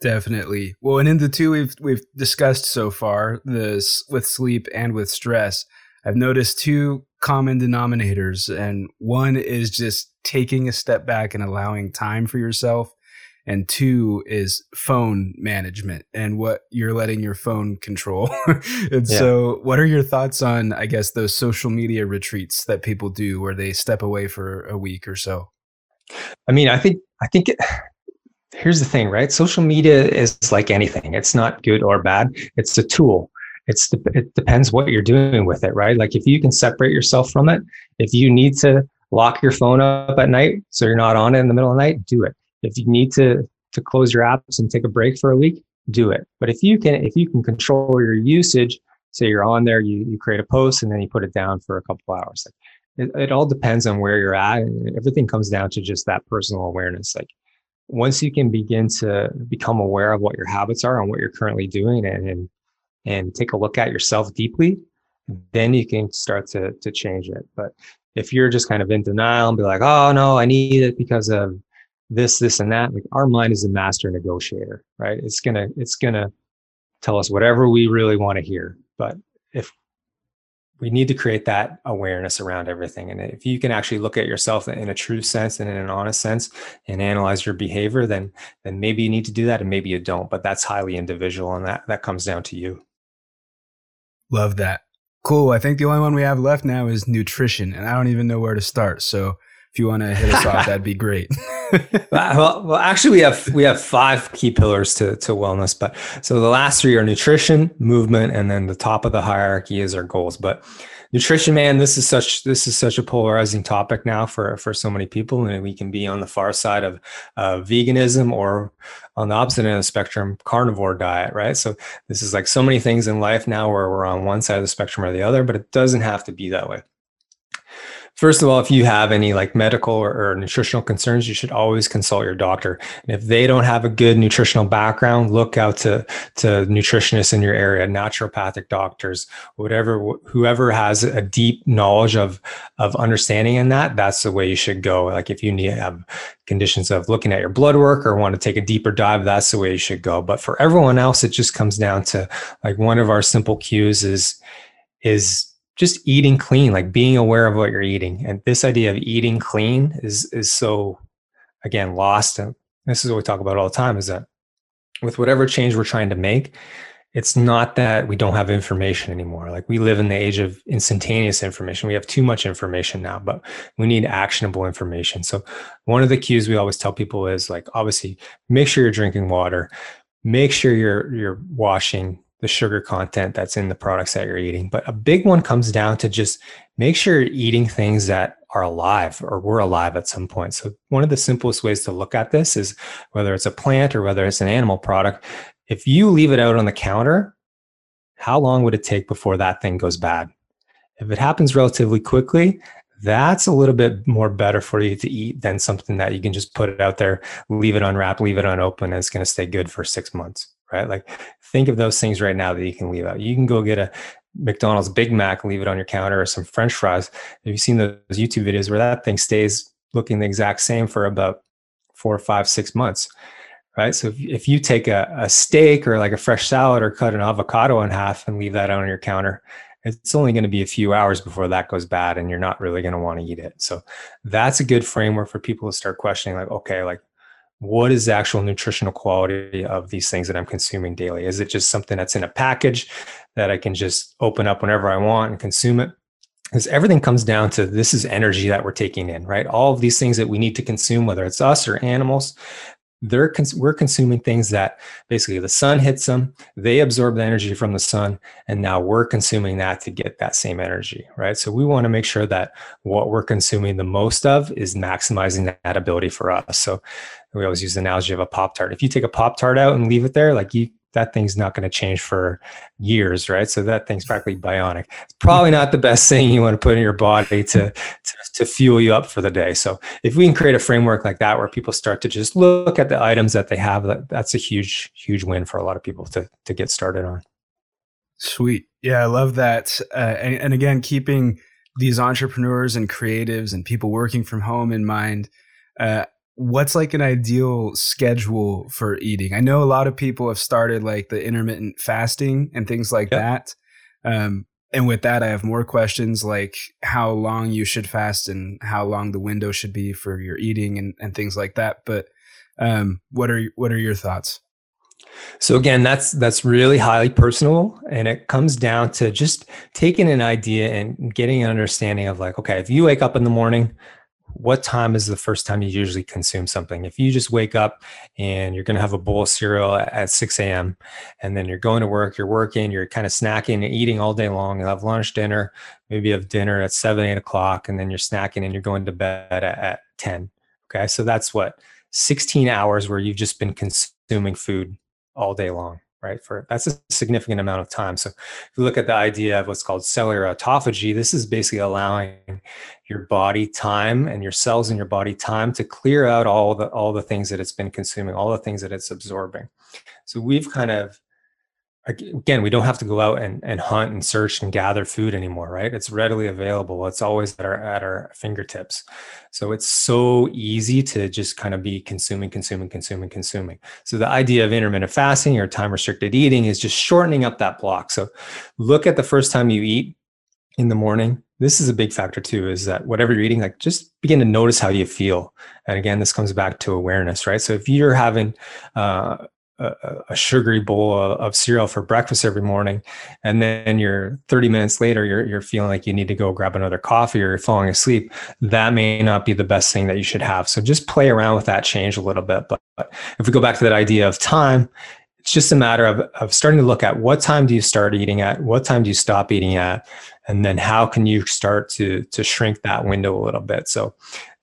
Definitely. Well, and in the two we've we've discussed so far, this with sleep and with stress, I've noticed two common denominators, and one is just taking a step back and allowing time for yourself, and two is phone management and what you're letting your phone control. (laughs) and yeah. so, what are your thoughts on, I guess, those social media retreats that people do, where they step away for a week or so? I mean, I think I think it, here's the thing, right? Social media is like anything. It's not good or bad. It's a tool. It's the, it depends what you're doing with it, right? Like if you can separate yourself from it, if you need to lock your phone up at night so you're not on it in the middle of the night, do it. If you need to to close your apps and take a break for a week, do it. But if you can if you can control your usage, say you're on there, you you create a post and then you put it down for a couple hours. Like it, it all depends on where you're at. And everything comes down to just that personal awareness. Like once you can begin to become aware of what your habits are and what you're currently doing and, and, and take a look at yourself deeply, then you can start to, to change it. But if you're just kind of in denial and be like, oh no, I need it because of this, this, and that, like our mind is a master negotiator, right? It's gonna, it's gonna tell us whatever we really want to hear. But if we need to create that awareness around everything. And if you can actually look at yourself in a true sense and in an honest sense and analyze your behavior, then then maybe you need to do that and maybe you don't. But that's highly individual and that that comes down to you. Love that. Cool. I think the only one we have left now is nutrition. And I don't even know where to start. So if you want to hit us off, that'd be great. (laughs) well, well, actually, we have we have five key pillars to to wellness, but so the last three are nutrition, movement, and then the top of the hierarchy is our goals. But nutrition, man, this is such this is such a polarizing topic now for for so many people, and we can be on the far side of uh, veganism or on the opposite end of the spectrum, carnivore diet, right? So this is like so many things in life now where we're on one side of the spectrum or the other, but it doesn't have to be that way. First of all, if you have any like medical or, or, nutritional concerns, you should always consult your doctor. And if they don't have a good nutritional background, look out to, to nutritionists in your area, naturopathic doctors, whatever, whoever has a deep knowledge of, of understanding in that, that's the way you should go. Like if you need to have conditions of looking at your blood work or want to take a deeper dive, that's the way you should go. But for everyone else, it just comes down to like one of our simple cues is, is just eating clean, like being aware of what you're eating. And this idea of eating clean is is so again lost. And this is what we talk about all the time is that with whatever change we're trying to make, it's not that we don't have information anymore. Like we live in the age of instantaneous information. We have too much information now, but we need actionable information. So one of the cues we always tell people is like obviously make sure you're drinking water, make sure you're you're washing the sugar content that's in the products that you're eating. But a big one comes down to just make sure you're eating things that are alive or were alive at some point. So, one of the simplest ways to look at this is whether it's a plant or whether it's an animal product, if you leave it out on the counter, how long would it take before that thing goes bad? If it happens relatively quickly, that's a little bit more better for you to eat than something that you can just put it out there, leave it unwrapped, leave it unopened, and it's going to stay good for six months right? Like think of those things right now that you can leave out. You can go get a McDonald's Big Mac, leave it on your counter, or some French fries. Have you seen those YouTube videos where that thing stays looking the exact same for about four, five, six months? right? So if, if you take a, a steak or like a fresh salad or cut an avocado in half and leave that on your counter, it's only going to be a few hours before that goes bad and you're not really going to want to eat it. So that's a good framework for people to start questioning like, okay, like what is the actual nutritional quality of these things that I'm consuming daily? Is it just something that's in a package that I can just open up whenever I want and consume it? Because everything comes down to this is energy that we're taking in, right? All of these things that we need to consume, whether it's us or animals, they're cons- we're consuming things that basically the sun hits them they absorb the energy from the sun and now we're consuming that to get that same energy right so we want to make sure that what we're consuming the most of is maximizing that ability for us so we always use the analogy of a pop tart if you take a pop tart out and leave it there like you that thing's not going to change for years, right? So that thing's practically bionic. It's probably not the best thing you want to put in your body to, to, to fuel you up for the day. So if we can create a framework like that where people start to just look at the items that they have, that, that's a huge, huge win for a lot of people to to get started on. Sweet, yeah, I love that. Uh, and, and again, keeping these entrepreneurs and creatives and people working from home in mind. Uh, what's like an ideal schedule for eating? I know a lot of people have started like the intermittent fasting and things like yep. that. Um, and with that, I have more questions like how long you should fast and how long the window should be for your eating and, and things like that. But um, what are what are your thoughts? So again, that's that's really highly personal, and it comes down to just taking an idea and getting an understanding of like, okay, if you wake up in the morning, what time is the first time you usually consume something? If you just wake up and you're going to have a bowl of cereal at 6 a.m., and then you're going to work, you're working, you're kind of snacking and eating all day long, you'll have lunch, dinner, maybe you have dinner at 7, 8 o'clock, and then you're snacking and you're going to bed at, at 10. Okay. So that's what 16 hours where you've just been consuming food all day long right? For that's a significant amount of time. So if you look at the idea of what's called cellular autophagy, this is basically allowing your body time and your cells in your body time to clear out all the all the things that it's been consuming, all the things that it's absorbing. So we've kind of again we don't have to go out and, and hunt and search and gather food anymore right? It's readily available. It's always at our at our fingertips. So it's so easy to just kind of be consuming consuming consuming consuming. So the idea of intermittent fasting or time restricted eating is just shortening up that block. So look at the first time you eat in the morning. This is a big factor too is that whatever you're eating like just begin to notice how you feel. And again this comes back to awareness right? So if you're having uh, a, sugary bowl of, of, cereal for breakfast every morning, and then you're 30 minutes later, you're you're feeling like you need to go grab another coffee or you're falling asleep. That may not be the best thing that you should have. So just play around with that change a little bit. But, but if we go back to that idea of time, it's just a matter of, of starting to look at what time do you start eating at, what time do you stop eating at, and then how can you start to to shrink that window a little bit so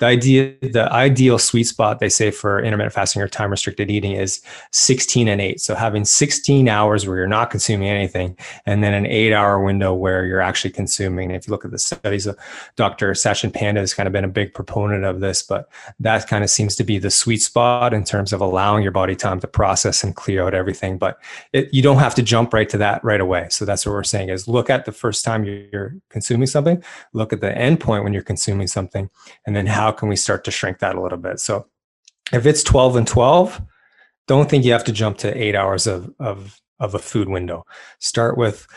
the idea the ideal sweet spot they say for intermittent fasting or time restricted eating is 16 and 8 so having 16 hours where you're not consuming anything and then an 8 hour window where you're actually consuming. If you look at the studies uh, of dr Satchin Panda has kind of been a big proponent of this but that kind of seems to be the sweet spot in terms of allowing your body time to process and clear out everything. But it, you don't have to jump right to that right away. So that's what we're saying is look at the first time you you're consuming something, look at the end point when you're consuming something, and then how can we start to shrink that a little bit? So if it's 12 and 12, don't think you have to jump to eight hours of, of, of a food window. Start with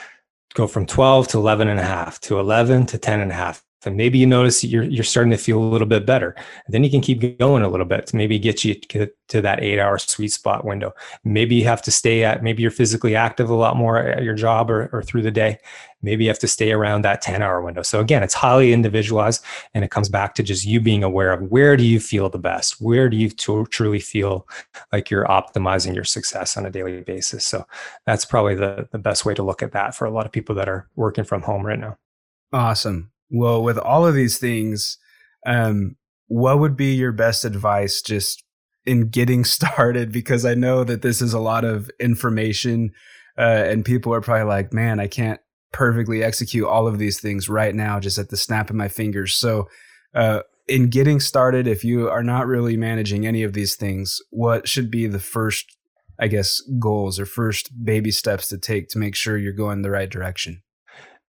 go from 12 to 11 and a half to 11 to 10 and a half and maybe you notice you're you're starting to feel a little bit better. Then you can keep going a little bit to maybe get you to that eight hour sweet spot window. Maybe you have to stay at maybe you're physically active a lot more at your job or, or through the day. Maybe you have to stay around that 10 hour window. So again, it's highly individualized and it comes back to just you being aware of where do you feel the best? Where do you t- truly feel like you're optimizing your success on a daily basis? So that's probably the, the best way to look at that for a lot of people that are working from home right now. Awesome. Well, with all of these things, um, what would be your best advice just in getting (laughs) started? Because I know that this is a lot of information, uh, and people are probably like, man, I can't perfectly execute all of these things right now, just at the snap of my fingers. So, uh, in getting started, if you are not really managing any of these things, what should be the first, I guess, goals or first baby steps to take to make sure you're going the right direction?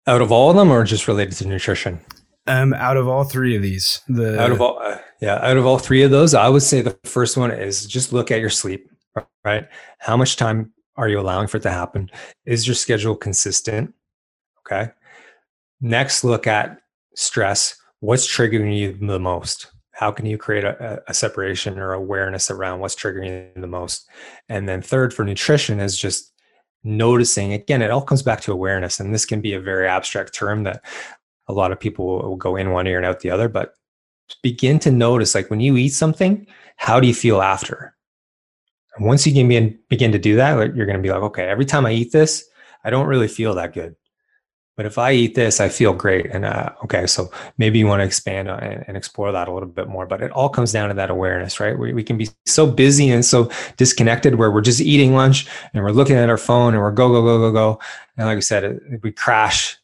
Out of all of them, or just related to nutrition? Um, out of all three of these, the out of all, uh, yeah, out of all three of those, I would say the first one is just look at your sleep. right? How much time are you allowing for it to happen? Is your schedule consistent? Okay. Next, look at stress. What's triggering you the most? How can you create a, a separation or awareness around what's triggering you the most? And then, third, for nutrition, is just noticing. Again, it all comes back to awareness. And this can be a very abstract term that a lot of people will go in one ear and out the other, but begin to notice like when you eat something, how do you feel after? And once you can begin to do that, you're going to be like, okay, every time I eat this, I don't really feel that good. But if I eat this, I feel great. And uh, okay, so maybe you want to expand and, and, explore that a little bit more. But it all comes down to that awareness, right? We, we can be so busy and so disconnected where we're just eating lunch and we're looking at our phone and we're go, go, go, go, go. And like I said, we crash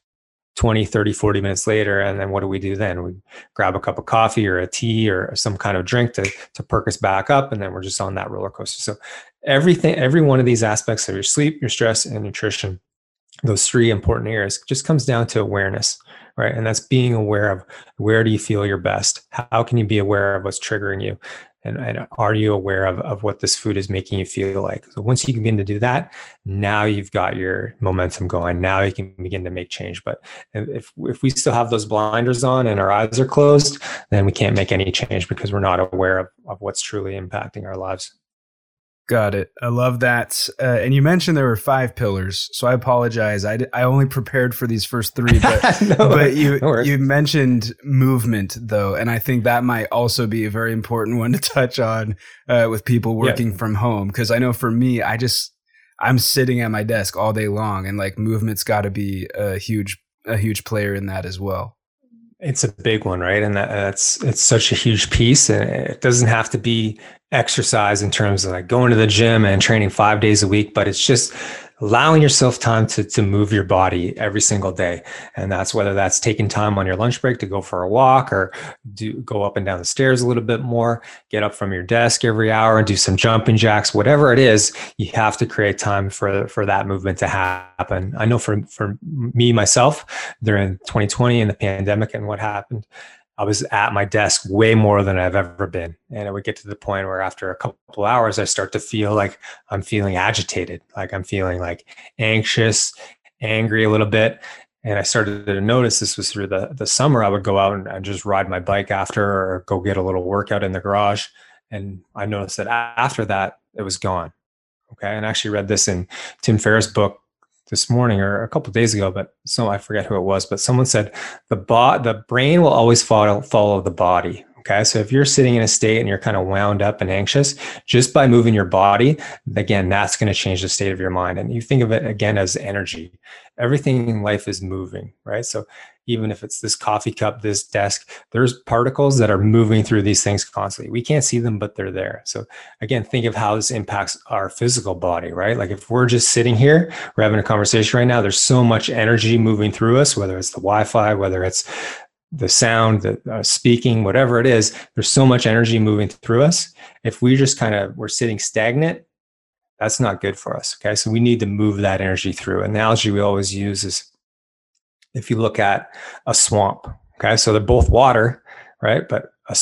20, 30, 40 minutes later. And then what do we do then? We grab a cup of coffee or a tea or some kind of drink to, to perk us back up. And then we're just on that roller coaster. So everything, every one of these aspects of your sleep, your stress, and nutrition, those three important areas just comes down to awareness, right? And that's being aware of where do you feel your best? How can you be aware of what's triggering you? and, and are you aware of, of what this food is making you feel like so once you begin to do that now you've got your momentum going now you can begin to make change but if, if we still have those blinders on and our eyes are closed then we can't make any change because we're not aware of, of what's truly impacting our lives Got it. I love that. Uh, and you mentioned there were five pillars, so I apologize. I, I only prepared for these first three, but (laughs) no, but you no you mentioned movement though, and I think that might also be a very important one to touch on uh, with people working yeah. from home because I know for me, I just I'm sitting at my desk all day long, and like movement's got to be a huge a huge player in that as well. It's a big one, right? And that, that's it's such a huge piece, and it doesn't have to be exercise in terms of like going to the gym and training five days a week, but it's just allowing yourself time to, to move your body every single day. And that's whether that's taking time on your lunch break to go for a walk or do go up and down the stairs a little bit more, get up from your desk every hour and do some jumping jacks, whatever it is, you have to create time for, for that movement to happen. I know for, for me, myself, during 2020 and the pandemic and what happened, I was at my desk way more than I've ever been. And it would get to the point where after a couple hours, I start to feel like I'm feeling agitated, like I'm feeling like anxious, angry a little bit. And I started to notice this was through the, the summer. I would go out and, just ride my bike after or go get a little workout in the garage. And I noticed that after that, it was gone. Okay. And I actually read this in Tim Ferriss' book, this morning or a couple days ago, but so I forget who it was, but someone said the bot the brain will always follow follow the body. Okay. So if you're sitting in a state and you're kind of wound up and anxious, just by moving your body, again, that's going to change the state of your mind. And you think of it again as energy. Everything in life is moving, right? So even if it's this coffee cup, this desk, there's particles that are moving through these things constantly. We can't see them, but they're there. So again, think of how this impacts our physical body, right? Like if we're just sitting here, we're having a conversation right now, there's so much energy moving through us, whether it's the Wi-Fi, whether it's the sound, the uh, speaking, whatever it is, there's so much energy moving through us. If we just kind of we're sitting stagnant, that's not good for us. Okay. So we need to move that energy through. Analogy we always use is if you look at a swamp. Okay, so they're both water, right? But a,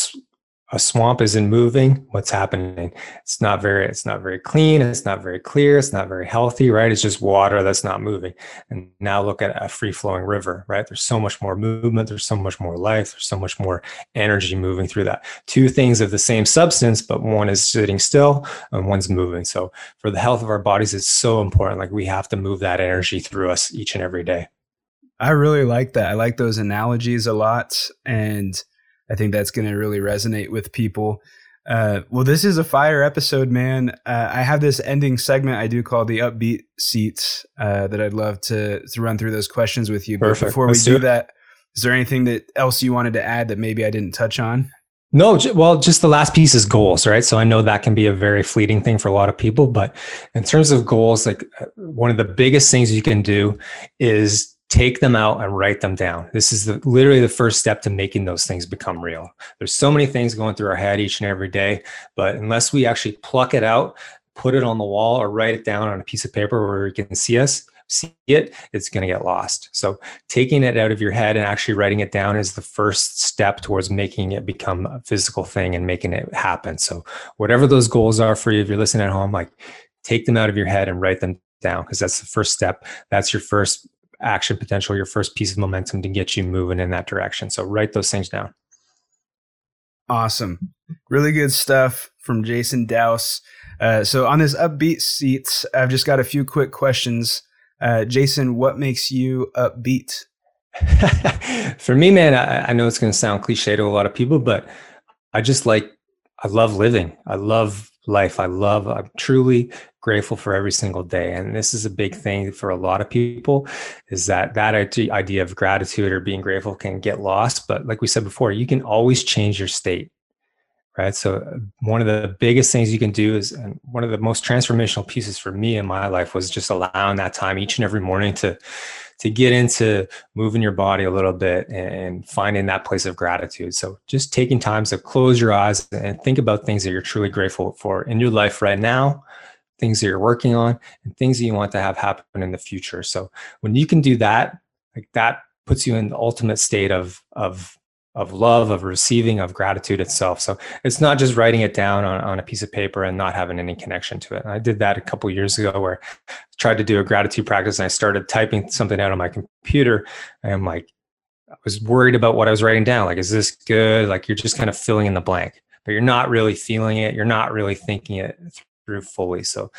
a swamp isn't moving. What's happening? It's not very. It's not very clean. It's not very clear. It's not very healthy, right? It's just water that's not moving. And now look at a free flowing river, right? There's so much more movement. There's so much more life. There's so much more energy moving through that. Two things of the same substance, but one is sitting still and one's moving. So for the health of our bodies, it's so important. Like we have to move that energy through us each and every day. I really like that. I like those analogies a lot. And I think that's going to really resonate with people. Uh, well, this is a fire episode, man. Uh, I have this ending segment I do called the upbeat seats uh, that I'd love to, to run through those questions with you. But Perfect. before Let's we do, do that, is there anything that else you wanted to add that maybe I didn't touch on? No, well, just the last piece is goals, right? So I know that can be a very fleeting thing for a lot of people, but in terms of goals, like uh, one of the biggest things you can do is take them out and write them down. This is the, literally the first step to making those things become real. There's so many things going through our head each and every day, but unless we actually pluck it out, put it on the wall or write it down on a piece of paper where we can see us, see it, it's going to get lost. So taking it out of your head and actually writing it down is the first step towards making it become a physical thing and making it happen. So whatever those goals are for you, if you're listening at home, like take them out of your head and write them down because that's the first step. That's your first action potential, your first piece of momentum to get you moving in that direction. So write those things down. Awesome. Really good stuff from Jason Dowse. Uh, so on this upbeat seats, I've just got a few quick questions. Uh, Jason, what makes you upbeat? (laughs) For me, man, I, I know it's going to sound cliche to a lot of people, but I just like, I love living. I love life. I love, I'm truly grateful for every single day. And this is a big thing for a lot of people is that that idea of gratitude or being grateful can get lost. But like we said before, you can always change your state right so uh, one of the biggest things you can do is and one of the most transformational pieces for me in my life was just allowing that time each and every morning to to get into moving your body a little bit and finding that place of gratitude. So just taking time to close your eyes and think about things that you're truly grateful for in your life right now things that you're working on and things that you want to have happen in the future. So when you can do that like that puts you in the ultimate state of of of love, of receiving, of gratitude itself. So it's not just writing it down on, on a piece of paper and not having any connection to it. I did that a couple years ago where I tried to do a gratitude practice and I started typing something out on my computer. And I'm like, I was worried about what I was writing down. Like, is this good? Like you're just kind of filling in the blank, but you're not really feeling it. You're not really thinking it through fully. So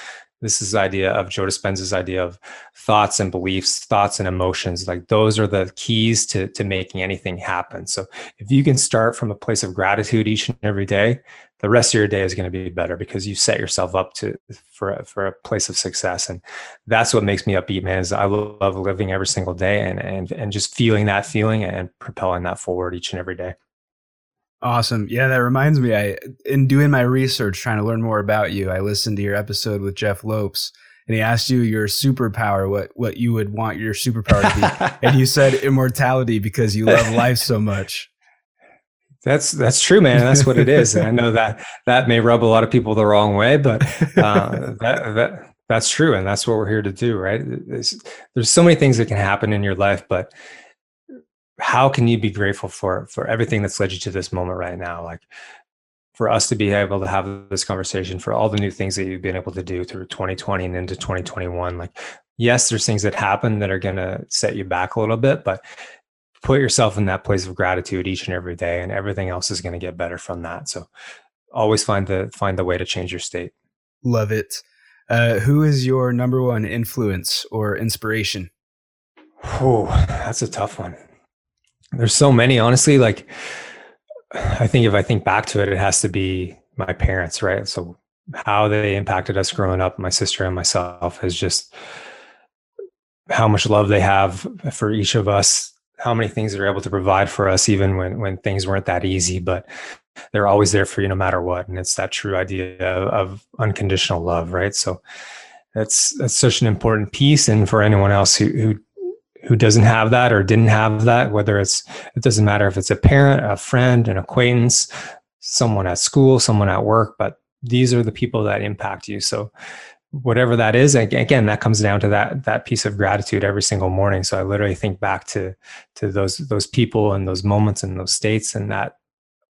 this is the idea of Joe Dispenza's idea of thoughts and beliefs, thoughts and emotions. Like those are the keys to, to making anything happen. So if you can start from a place of gratitude each and every day, the rest of your day is going to be better because you set yourself up to for for a place of success. And that's what makes me upbeat, man. Is I love living every single day and and and just feeling that feeling and propelling that forward each and every day. Awesome. Yeah, that reminds me. I in doing my research, trying to learn more about you, I listened to your episode with Jeff Lopes, and he asked you your superpower, what what you would want your superpower to be, (laughs) and you said immortality because you love life so much. That's that's true, man. That's what it is. And I know that that may rub a lot of people the wrong way, but uh, (laughs) that that that's true, and that's what we're here to do, right? There's, there's so many things that can happen in your life, but how can you be grateful for for everything that's led you to this moment right now? Like for us to be able to have this conversation for all the new things that you've been able to do through 2020 and into 2021 like yes there's things that happen that are going to set you back a little bit but put yourself in that place of gratitude each and every day and everything else is going to get better from that. So always find the find the way to change your state. Love it. Uh, who is your number one influence or inspiration? Oh that's a tough one there's so many, honestly. Like, I think if I think back to it, it has to be my parents, right? So, how they impacted us growing up, my sister and myself, is just how much love they have for each of us, how many things they're able to provide for us, even when when things weren't that easy. But they're always there for you no matter what, and it's that true idea of unconditional love, right? So, that's that's such an important piece. And for anyone else who who who doesn't have that or didn't have that, whether it's, it doesn't matter if it's a parent, a friend, an acquaintance, someone at school, someone at work, but these are the people that impact you. So whatever that is, again, that comes down to that, that piece of gratitude every single morning. So I literally think back to, to those, those people and those moments and those states, and that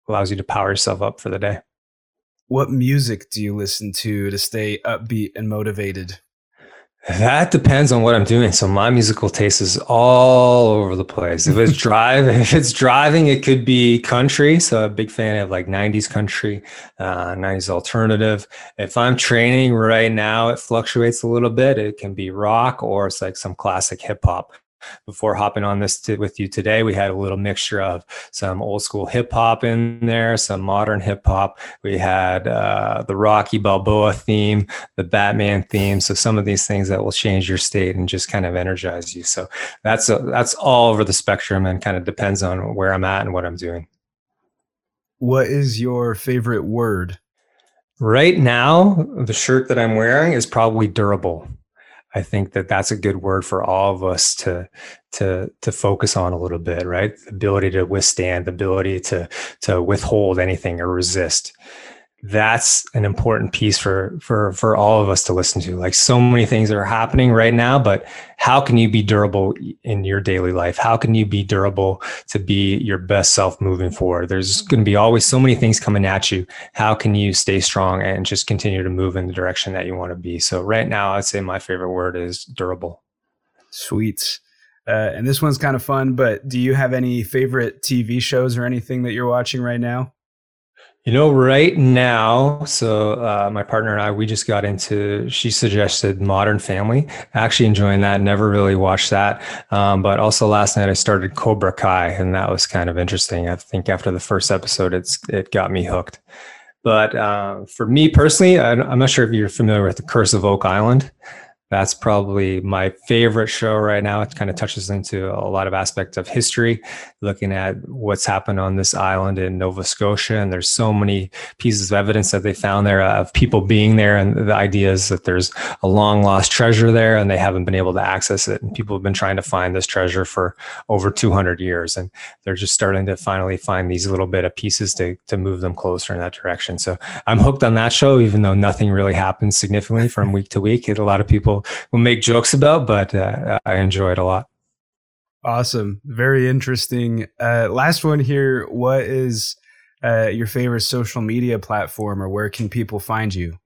allows you to power yourself up for the day. What music do you listen to to stay upbeat and motivated? That depends on what I'm doing. So my musical taste is all over the place. If it's drive, (laughs) if it's driving, it could be country. So a big fan of like 90s country, uh, 90s alternative. If I'm training right now, it fluctuates a little bit. It can be rock or it's like some classic hip hop before hopping on this to, with you today, we had a little mixture of some old school hip hop in there, some modern hip hop. We had uh, the Rocky Balboa theme, the Batman theme. So some of these things that will change your state and just kind of energize you. So that's a, that's all over the spectrum and kind of depends on where I'm at and what I'm doing. What is your favorite word? Right now, the shirt that I'm wearing is probably durable. I think that that's a good word for all of us to to to focus on a little bit, right? The ability to withstand, the ability to to withhold anything or resist. That's an important piece for for for all of us to listen to. Like so many things are happening right now but how can you be durable in your daily life? How can you be durable to be your best self moving forward? There's going to be always so many things coming at you. How can you stay strong and just continue to move in the direction that you want to be? So right now i'd say my favorite word is durable. Sweet uh, and this one's kind of fun but do you have any favorite tv shows or anything that you're watching right now you know, right now, so uh, my partner and I, we just got into. She suggested Modern Family. Actually, enjoying that. Never really watched that, um, but also last night I started Cobra Kai, and that was kind of interesting. I think after the first episode, it's it got me hooked. But uh, for me personally, I, I'm not sure if you're familiar with the Curse of Oak Island that's probably my favorite show right now. It kind of touches into a lot of aspects of history, looking at what's happened on this island in Nova Scotia. And there's so many pieces of evidence that they found there of people being there. And the idea is that there's a long lost treasure there and they haven't been able to access it. And people have been trying to find this treasure for over 200 years. And they're just starting to finally find these little bit of pieces to, to move them closer in that direction. So I'm hooked on that show, even though nothing really happens significantly from week to week. a lot of people will make jokes about, but uh, I enjoy it a lot. Awesome, very interesting. Uh, last one here. What is uh, your favorite social media platform, or where can people find you?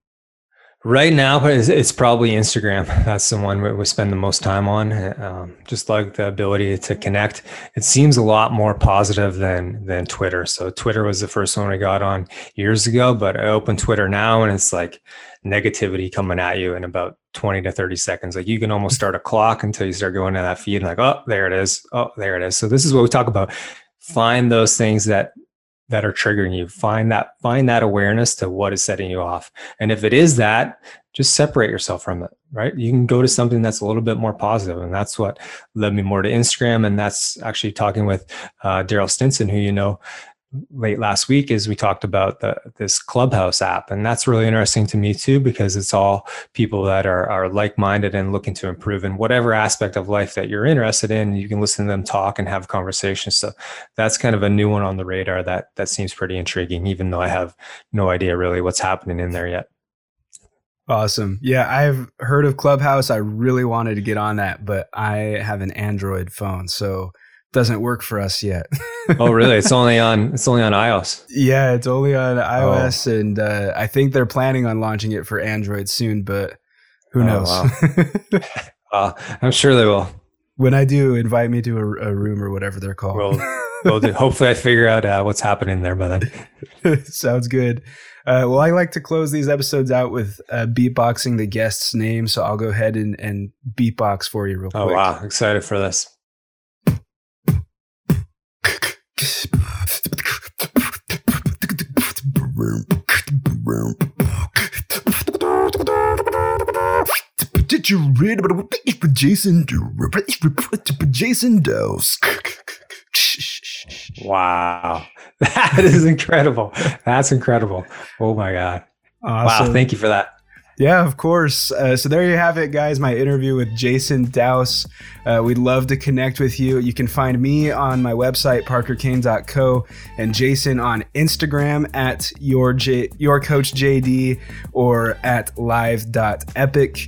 Right now, it's probably Instagram. That's the one we spend the most time on. Um, just like the ability to connect. It seems a lot more positive than than Twitter. So Twitter was the first one I got on years ago, but I open Twitter now and it's like negativity coming at you in about 20 to 30 seconds. Like you can almost start a clock until you start going to that feed and like, oh, there it is. Oh, there it is. So this is what we talk about. Find those things that that are triggering you find that find that awareness to what is setting you off and if it is that just separate yourself from it right you can go to something that's a little bit more positive and that's what led me more to instagram and that's actually talking with uh, daryl stinson who you know late last week is we talked about the, this clubhouse app and that's really interesting to me too because it's all people that are, are like-minded and looking to improve in whatever aspect of life that you're interested in you can listen to them talk and have conversations so that's kind of a new one on the radar that that seems pretty intriguing even though i have no idea really what's happening in there yet Awesome. Yeah, I've heard of Clubhouse. I really wanted to get on that, but I have an Android phone. So doesn't work for us yet. (laughs) oh, really? It's only on (laughs) it's only on iOS. Yeah, it's only on iOS, oh. and uh, I think they're planning on launching it for Android soon. But who oh, knows? Wow. (laughs) uh, I'm sure they will. When I do, invite me to a, a room or whatever they're called. Well, well hopefully, I figure out uh, what's happening there by then. Sounds good. Uh, well, I like to close these episodes out with uh, beatboxing the guest's name, so I'll go ahead and, and beatbox for you real oh, quick. Oh wow, excited for this! Did you read about Jason Jason Dose? Wow. (laughs) That is incredible. That's incredible. Oh my God. Awesome. Wow. Thank you for that. Yeah, of course. Uh, so there you have it, guys. My interview with Jason Dowse. Uh, we'd love to connect with you. You can find me on my website, parkerkane.co, and Jason on Instagram at your, J- your coach JD or at live.epoch.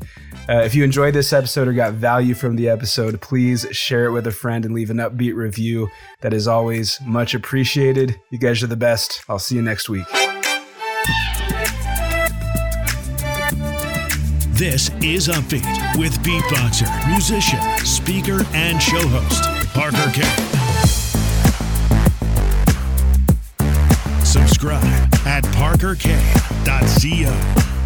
Uh, if you enjoyed this episode or got value from the episode, please share it with a friend and leave an upbeat review. That is always much appreciated. You guys are the best. I'll see you next week. This is Upbeat with beatboxer, musician, speaker, and show host, Parker Kane. Subscribe at parkerkane.co.